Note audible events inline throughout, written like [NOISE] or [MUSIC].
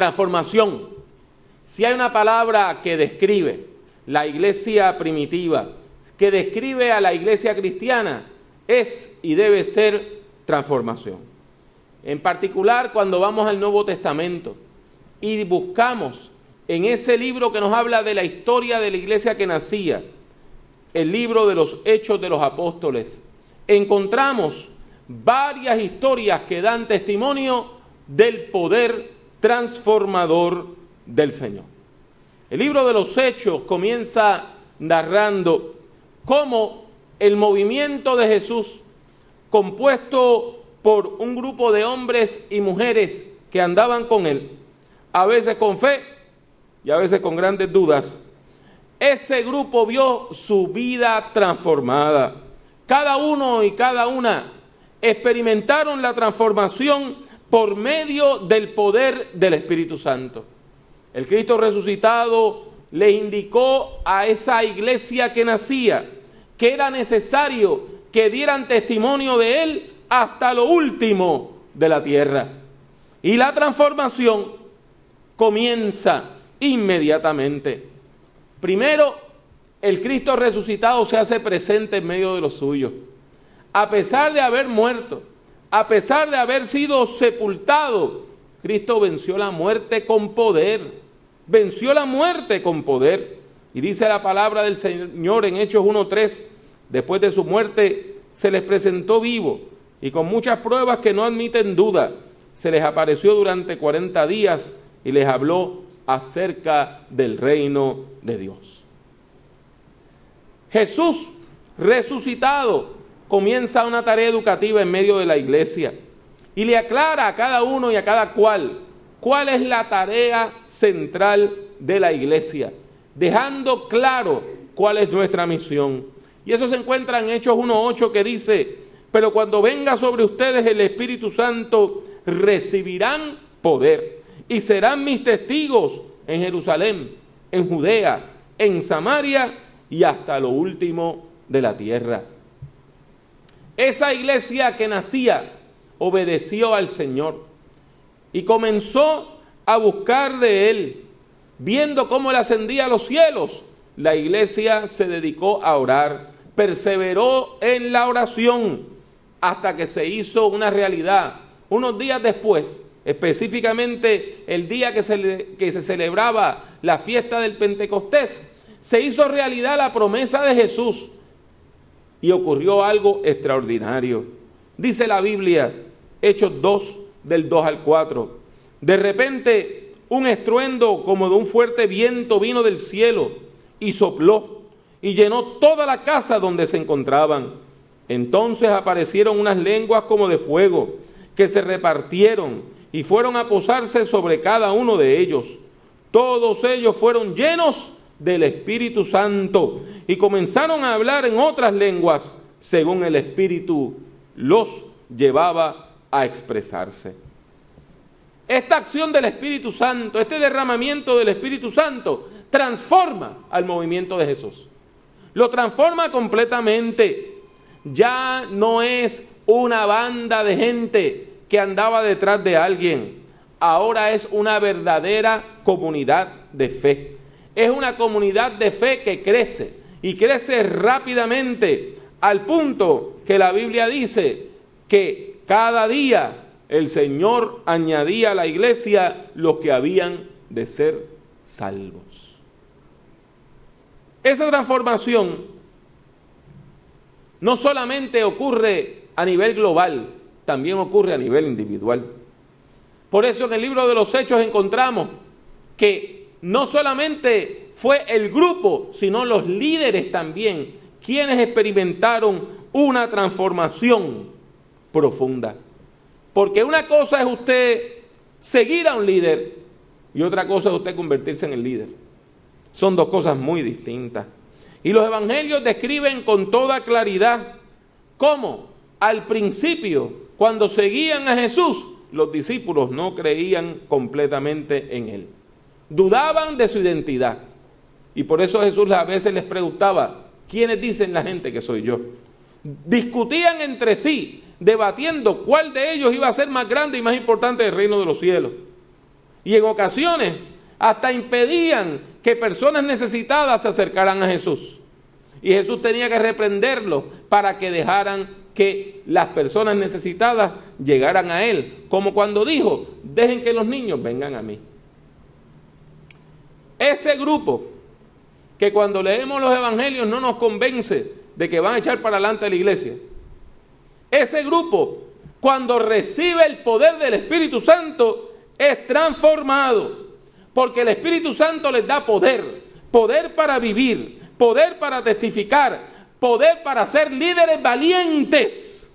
transformación. Si hay una palabra que describe la iglesia primitiva, que describe a la iglesia cristiana, es y debe ser transformación. En particular cuando vamos al Nuevo Testamento y buscamos en ese libro que nos habla de la historia de la iglesia que nacía, el libro de los Hechos de los Apóstoles, encontramos varias historias que dan testimonio del poder transformador del Señor. El libro de los Hechos comienza narrando cómo el movimiento de Jesús, compuesto por un grupo de hombres y mujeres que andaban con él, a veces con fe y a veces con grandes dudas, ese grupo vio su vida transformada. Cada uno y cada una experimentaron la transformación por medio del poder del Espíritu Santo. El Cristo resucitado le indicó a esa iglesia que nacía que era necesario que dieran testimonio de Él hasta lo último de la tierra. Y la transformación comienza inmediatamente. Primero, el Cristo resucitado se hace presente en medio de los suyos. A pesar de haber muerto, a pesar de haber sido sepultado, Cristo venció la muerte con poder. Venció la muerte con poder. Y dice la palabra del Señor en Hechos 1.3, después de su muerte se les presentó vivo y con muchas pruebas que no admiten duda, se les apareció durante 40 días y les habló acerca del reino de Dios. Jesús resucitado comienza una tarea educativa en medio de la iglesia y le aclara a cada uno y a cada cual cuál es la tarea central de la iglesia, dejando claro cuál es nuestra misión. Y eso se encuentra en Hechos 1.8 que dice, pero cuando venga sobre ustedes el Espíritu Santo, recibirán poder y serán mis testigos en Jerusalén, en Judea, en Samaria y hasta lo último de la tierra. Esa iglesia que nacía obedeció al Señor y comenzó a buscar de Él. Viendo cómo Él ascendía a los cielos, la iglesia se dedicó a orar, perseveró en la oración hasta que se hizo una realidad. Unos días después, específicamente el día que se, que se celebraba la fiesta del Pentecostés, se hizo realidad la promesa de Jesús y ocurrió algo extraordinario. Dice la Biblia, Hechos 2, del 2 al 4. De repente, un estruendo como de un fuerte viento vino del cielo y sopló y llenó toda la casa donde se encontraban. Entonces aparecieron unas lenguas como de fuego que se repartieron y fueron a posarse sobre cada uno de ellos. Todos ellos fueron llenos del Espíritu Santo y comenzaron a hablar en otras lenguas según el Espíritu los llevaba a expresarse. Esta acción del Espíritu Santo, este derramamiento del Espíritu Santo, transforma al movimiento de Jesús. Lo transforma completamente. Ya no es una banda de gente que andaba detrás de alguien. Ahora es una verdadera comunidad de fe es una comunidad de fe que crece y crece rápidamente al punto que la Biblia dice que cada día el Señor añadía a la iglesia los que habían de ser salvos. Esa transformación no solamente ocurre a nivel global, también ocurre a nivel individual. Por eso en el libro de los Hechos encontramos que no solamente fue el grupo, sino los líderes también, quienes experimentaron una transformación profunda. Porque una cosa es usted seguir a un líder y otra cosa es usted convertirse en el líder. Son dos cosas muy distintas. Y los evangelios describen con toda claridad cómo al principio, cuando seguían a Jesús, los discípulos no creían completamente en él dudaban de su identidad. Y por eso Jesús a veces les preguntaba, ¿quiénes dicen la gente que soy yo? Discutían entre sí, debatiendo cuál de ellos iba a ser más grande y más importante del reino de los cielos. y en ocasiones hasta impedían que personas necesitadas se acercaran a Jesús. Y Jesús tenía que reprenderlo para que dejaran que las personas necesitadas llegaran a Él. Como cuando dijo, dejen que los niños vengan a mí. Ese grupo que cuando leemos los evangelios no nos convence de que van a echar para adelante a la iglesia. Ese grupo, cuando recibe el poder del Espíritu Santo, es transformado. Porque el Espíritu Santo les da poder. Poder para vivir, poder para testificar, poder para ser líderes valientes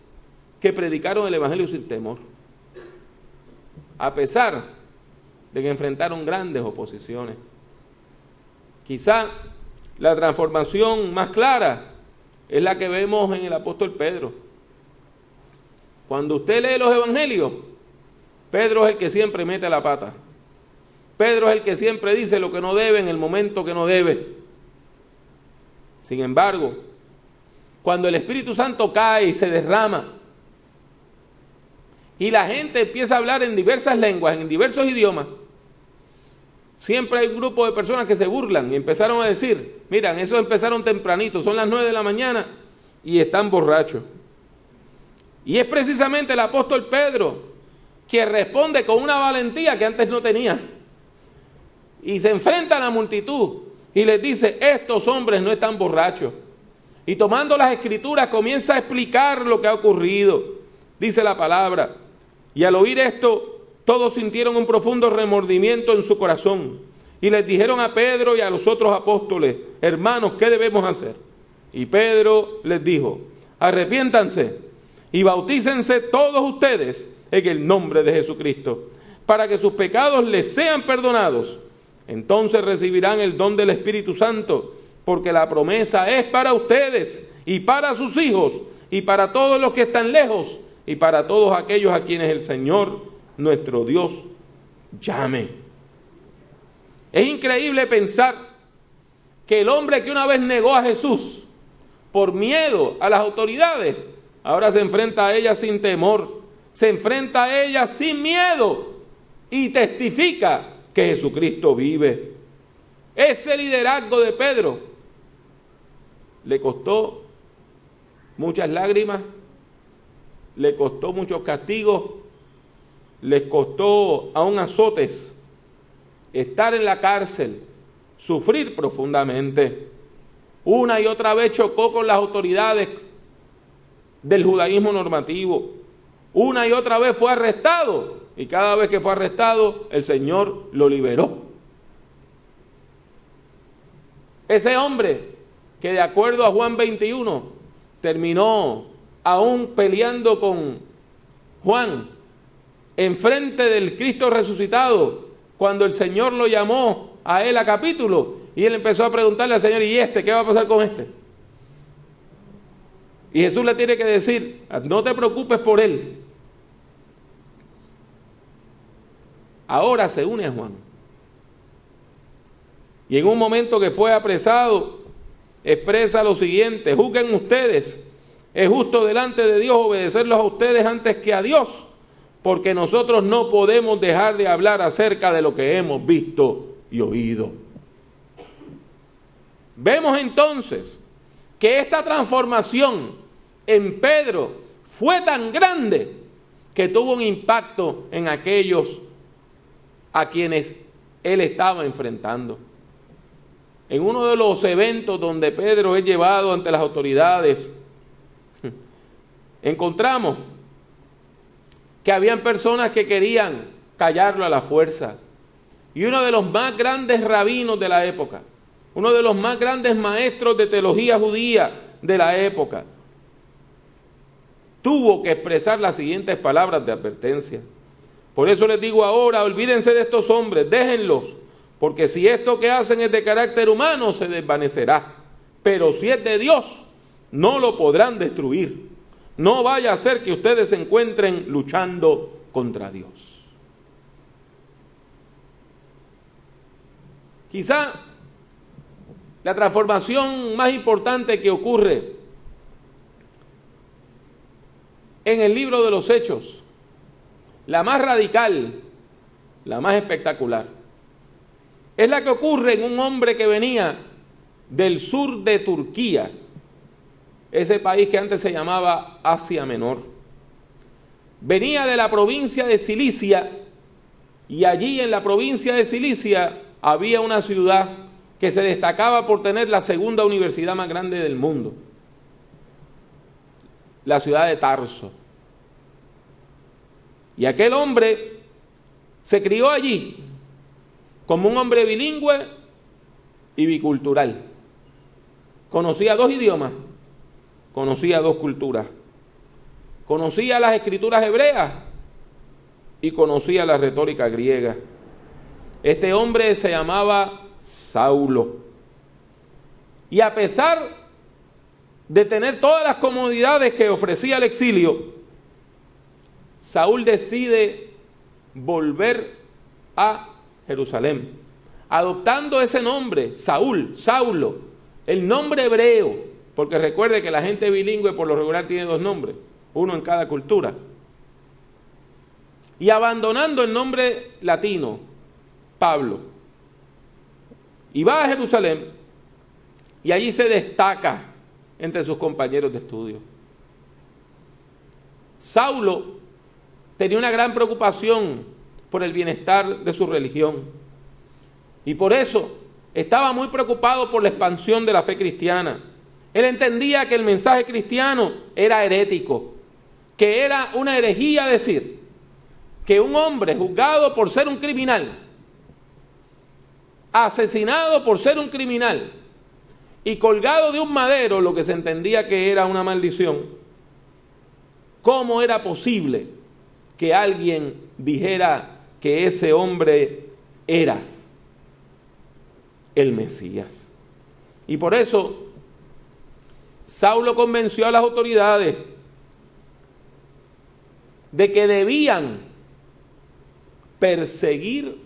que predicaron el Evangelio sin temor. A pesar de que enfrentaron grandes oposiciones. Quizá la transformación más clara es la que vemos en el apóstol Pedro. Cuando usted lee los evangelios, Pedro es el que siempre mete la pata. Pedro es el que siempre dice lo que no debe en el momento que no debe. Sin embargo, cuando el Espíritu Santo cae y se derrama, y la gente empieza a hablar en diversas lenguas, en diversos idiomas, Siempre hay un grupo de personas que se burlan y empezaron a decir, miran, esos empezaron tempranito, son las nueve de la mañana y están borrachos. Y es precisamente el apóstol Pedro que responde con una valentía que antes no tenía. Y se enfrenta a la multitud y les dice, estos hombres no están borrachos. Y tomando las escrituras comienza a explicar lo que ha ocurrido. Dice la palabra. Y al oír esto, todos sintieron un profundo remordimiento en su corazón y les dijeron a Pedro y a los otros apóstoles, hermanos, ¿qué debemos hacer? Y Pedro les dijo, arrepiéntanse y bautícense todos ustedes en el nombre de Jesucristo, para que sus pecados les sean perdonados. Entonces recibirán el don del Espíritu Santo, porque la promesa es para ustedes y para sus hijos y para todos los que están lejos y para todos aquellos a quienes el Señor nuestro Dios llame. Es increíble pensar que el hombre que una vez negó a Jesús por miedo a las autoridades, ahora se enfrenta a ellas sin temor, se enfrenta a ellas sin miedo y testifica que Jesucristo vive. Ese liderazgo de Pedro le costó muchas lágrimas, le costó muchos castigos, les costó aún azotes, estar en la cárcel, sufrir profundamente. Una y otra vez chocó con las autoridades del judaísmo normativo. Una y otra vez fue arrestado y cada vez que fue arrestado el Señor lo liberó. Ese hombre que de acuerdo a Juan 21 terminó aún peleando con Juan enfrente del Cristo resucitado, cuando el Señor lo llamó a él a capítulo, y él empezó a preguntarle al Señor, ¿y este? ¿Qué va a pasar con este? Y Jesús le tiene que decir, no te preocupes por él. Ahora se une a Juan. Y en un momento que fue apresado, expresa lo siguiente, juzguen ustedes, es justo delante de Dios obedecerlos a ustedes antes que a Dios porque nosotros no podemos dejar de hablar acerca de lo que hemos visto y oído. Vemos entonces que esta transformación en Pedro fue tan grande que tuvo un impacto en aquellos a quienes él estaba enfrentando. En uno de los eventos donde Pedro es llevado ante las autoridades, [LAUGHS] encontramos que habían personas que querían callarlo a la fuerza. Y uno de los más grandes rabinos de la época, uno de los más grandes maestros de teología judía de la época, tuvo que expresar las siguientes palabras de advertencia. Por eso les digo ahora, olvídense de estos hombres, déjenlos, porque si esto que hacen es de carácter humano, se desvanecerá. Pero si es de Dios, no lo podrán destruir. No vaya a ser que ustedes se encuentren luchando contra Dios. Quizá la transformación más importante que ocurre en el libro de los hechos, la más radical, la más espectacular, es la que ocurre en un hombre que venía del sur de Turquía, ese país que antes se llamaba Asia Menor. Venía de la provincia de Cilicia y allí en la provincia de Cilicia había una ciudad que se destacaba por tener la segunda universidad más grande del mundo, la ciudad de Tarso. Y aquel hombre se crió allí como un hombre bilingüe y bicultural. Conocía dos idiomas, conocía dos culturas, conocía las escrituras hebreas y conocía la retórica griega. Este hombre se llamaba Saulo. Y a pesar de tener todas las comodidades que ofrecía el exilio, Saúl decide volver a Jerusalén, adoptando ese nombre, Saúl, Saulo, el nombre hebreo, porque recuerde que la gente bilingüe por lo regular tiene dos nombres, uno en cada cultura, y abandonando el nombre latino, Pablo y va a Jerusalén y allí se destaca entre sus compañeros de estudio. Saulo tenía una gran preocupación por el bienestar de su religión y por eso estaba muy preocupado por la expansión de la fe cristiana. Él entendía que el mensaje cristiano era herético, que era una herejía decir que un hombre juzgado por ser un criminal asesinado por ser un criminal y colgado de un madero, lo que se entendía que era una maldición, ¿cómo era posible que alguien dijera que ese hombre era el Mesías? Y por eso Saulo convenció a las autoridades de que debían perseguir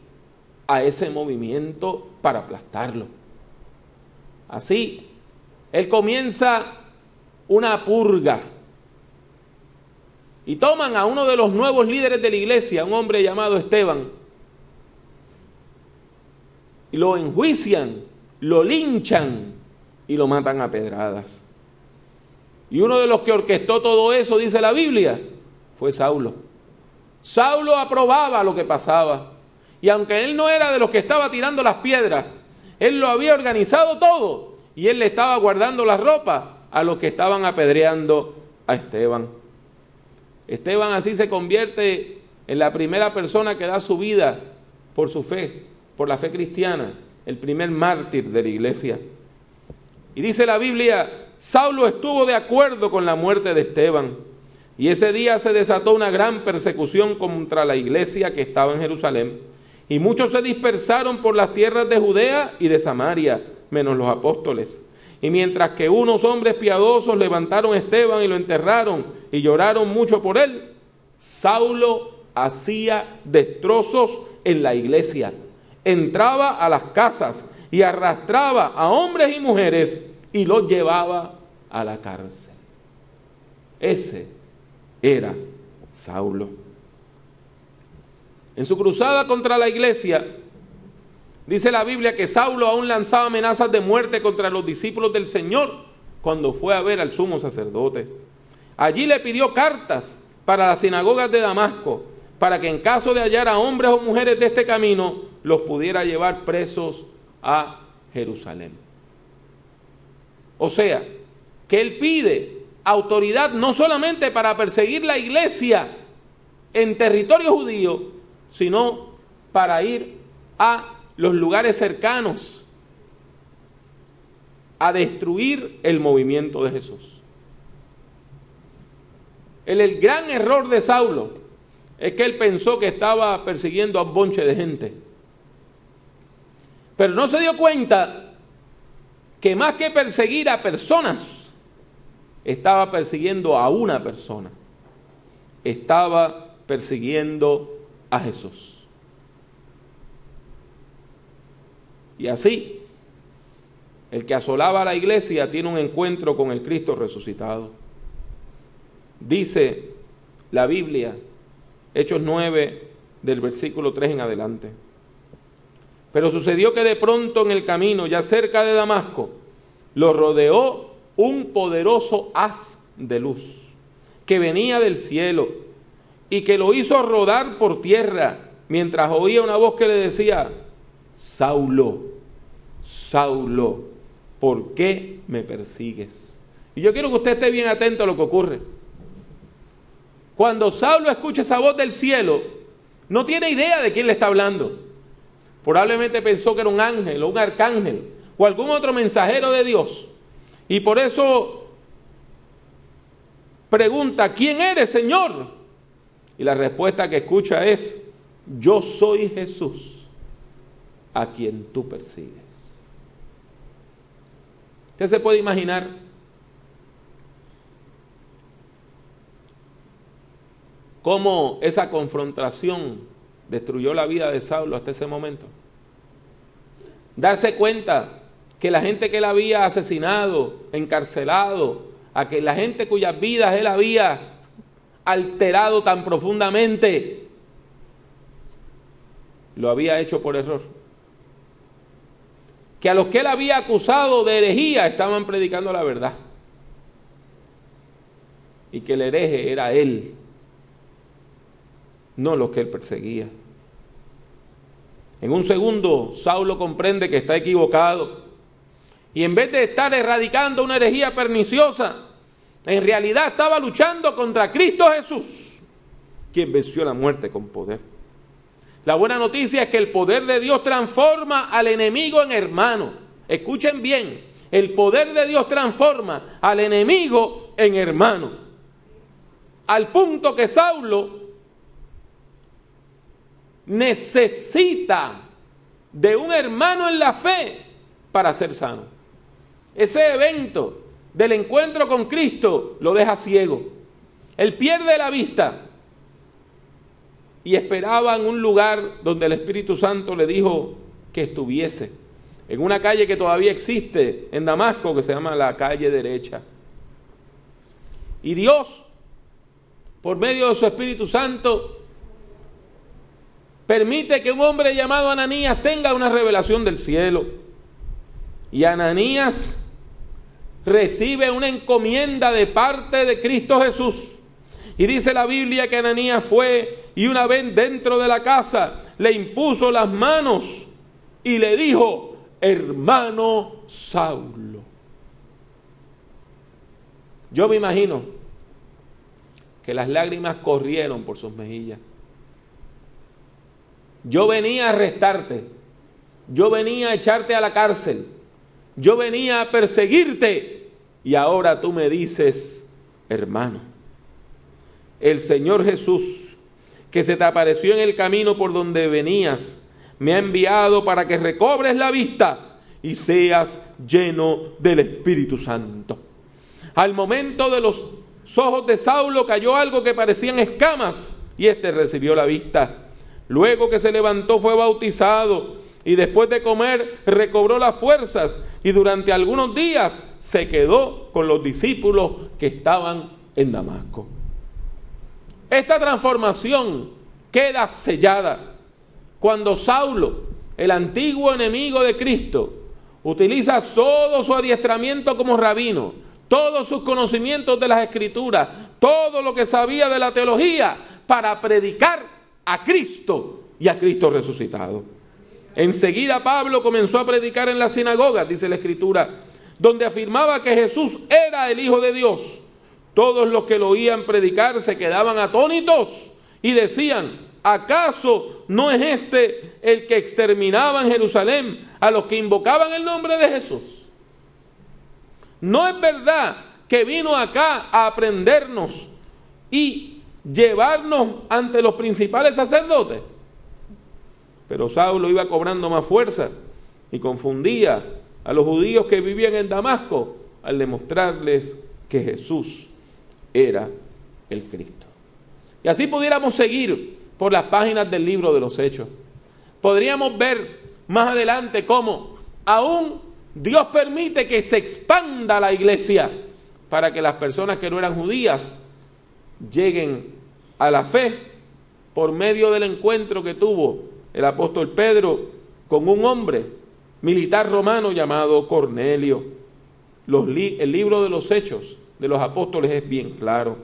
a ese movimiento para aplastarlo. Así, él comienza una purga. Y toman a uno de los nuevos líderes de la iglesia, un hombre llamado Esteban, y lo enjuician, lo linchan y lo matan a pedradas. Y uno de los que orquestó todo eso, dice la Biblia, fue Saulo. Saulo aprobaba lo que pasaba. Y aunque él no era de los que estaba tirando las piedras, él lo había organizado todo y él le estaba guardando la ropa a los que estaban apedreando a Esteban. Esteban así se convierte en la primera persona que da su vida por su fe, por la fe cristiana, el primer mártir de la iglesia. Y dice la Biblia, Saulo estuvo de acuerdo con la muerte de Esteban. Y ese día se desató una gran persecución contra la iglesia que estaba en Jerusalén y muchos se dispersaron por las tierras de Judea y de Samaria, menos los apóstoles. Y mientras que unos hombres piadosos levantaron a Esteban y lo enterraron y lloraron mucho por él, Saulo hacía destrozos en la iglesia. Entraba a las casas y arrastraba a hombres y mujeres y los llevaba a la cárcel. Ese era Saulo. En su cruzada contra la iglesia, dice la Biblia que Saulo aún lanzaba amenazas de muerte contra los discípulos del Señor cuando fue a ver al sumo sacerdote. Allí le pidió cartas para las sinagogas de Damasco, para que en caso de hallar a hombres o mujeres de este camino, los pudiera llevar presos a Jerusalén. O sea, que él pide autoridad no solamente para perseguir la iglesia en territorio judío, sino para ir a los lugares cercanos a destruir el movimiento de Jesús. El, gran error de Saulo es que él pensó que estaba persiguiendo a un bonche de gente. Pero no se dio cuenta que más que perseguir a personas, estaba persiguiendo a una persona. Estaba persiguiendo a Jesús. Y así, el que asolaba a la iglesia tiene un encuentro con el Cristo resucitado. Dice la Biblia, Hechos 9, del versículo 3 en adelante. Pero sucedió que de pronto en el camino, ya cerca de Damasco, lo rodeó un poderoso haz de luz que venía del cielo y que lo hizo rodar por tierra mientras oía una voz que le decía, Saulo, Saulo, ¿por qué me persigues? Y yo quiero que usted esté bien atento a lo que ocurre. Cuando Saulo escucha esa voz del cielo, no tiene idea de quién le está hablando. Probablemente pensó que era un ángel o un arcángel o algún otro mensajero de Dios. Y por eso pregunta, ¿quién eres, Señor? Y la respuesta que escucha es, yo soy Jesús, a quien tú persigues. ¿Usted se puede imaginar? cómo esa confrontación destruyó la vida de Saulo hasta ese momento. Darse cuenta que la gente que él había asesinado, encarcelado, a que la gente cuyas vidas él había alterado tan profundamente, lo había hecho por error. Que a los que él había acusado de herejía estaban predicando la verdad. Y que el hereje era él, no los que él perseguía. En un segundo, Saulo comprende que está equivocado. Y en vez de estar erradicando una herejía perniciosa, en realidad estaba luchando contra Cristo Jesús, quien venció la muerte con poder. La buena noticia es que el poder de Dios transforma al enemigo en hermano. Escuchen bien, el poder de Dios transforma al enemigo en hermano. Al punto que Saulo necesita de un hermano en la fe para ser sano. Ese evento del encuentro con Cristo lo deja ciego. Él pierde la vista y esperaba en un lugar donde el Espíritu Santo le dijo que estuviese, en una calle que todavía existe en Damasco que se llama la calle derecha. Y Dios, por medio de su Espíritu Santo, permite que un hombre llamado Ananías tenga una revelación del cielo. Y Ananías recibe una encomienda de parte de Cristo Jesús. Y dice la Biblia que Ananías fue y una vez dentro de la casa le impuso las manos y le dijo, hermano Saulo. Yo me imagino que las lágrimas corrieron por sus mejillas. Yo venía a arrestarte. Yo venía a echarte a la cárcel. Yo venía a perseguirte. Y ahora tú me dices, hermano, el Señor Jesús, que se te apareció en el camino por donde venías, me ha enviado para que recobres la vista y seas lleno del Espíritu Santo. Al momento de los ojos de Saulo cayó algo que parecían escamas y éste recibió la vista. Luego que se levantó fue bautizado y después de comer recobró las fuerzas y durante algunos días se quedó con los discípulos que estaban en Damasco. Esta transformación queda sellada cuando Saulo, el antiguo enemigo de Cristo, utiliza todo su adiestramiento como rabino, todos sus conocimientos de las escrituras, todo lo que sabía de la teología para predicar a Cristo y a Cristo resucitado. Enseguida Pablo comenzó a predicar en la sinagoga, dice la escritura, donde afirmaba que Jesús era el Hijo de Dios. Todos los que lo oían predicar se quedaban atónitos y decían, ¿acaso no es este el que exterminaba en Jerusalén a los que invocaban el nombre de Jesús? No es verdad que vino acá a aprendernos y llevarnos ante los principales sacerdotes. Pero Saulo iba cobrando más fuerza y confundía a los judíos que vivían en Damasco al demostrarles que Jesús era el Cristo. Y así pudiéramos seguir por las páginas del libro de los Hechos. Podríamos ver más adelante cómo aún Dios permite que se expanda la iglesia para que las personas que no eran judías lleguen a la fe por medio del encuentro que tuvo el apóstol Pedro con un hombre militar romano llamado Cornelio. el libro de los hechos de los apóstoles es bien claro.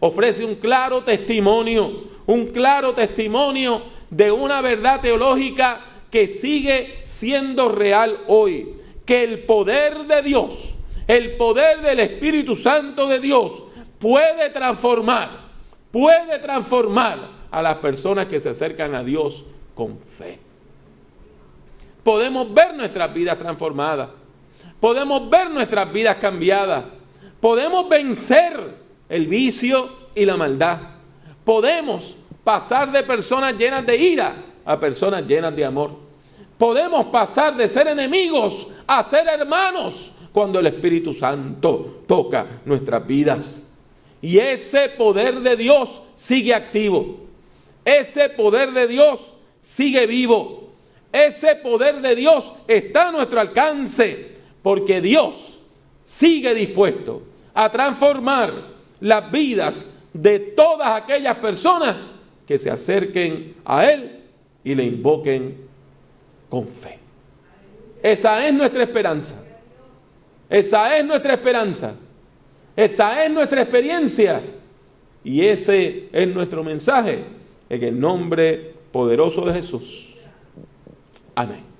Ofrece un claro testimonio, un claro testimonio de una verdad teológica que sigue siendo real hoy. Que el poder de Dios, el poder del Espíritu Santo de Dios puede transformar, puede transformar a las personas que se acercan a Dios con fe. Podemos ver nuestras vidas transformadas, podemos ver nuestras vidas cambiadas, podemos vencer el vicio y la maldad, podemos pasar de personas llenas de ira a personas llenas de amor. Podemos pasar de ser enemigos a ser hermanos cuando el Espíritu Santo toca nuestras vidas. Y ese poder de Dios sigue activo. Ese poder de Dios sigue vivo. Ese poder de Dios está a nuestro alcance porque Dios sigue dispuesto a transformar las vidas de todas aquellas personas que se acerquen a Él y le invoquen con fe. Esa es nuestra esperanza. Esa es nuestra esperanza. Esa es nuestra experiencia. Y ese es nuestro mensaje en el nombre poderoso de Jesús. Amén.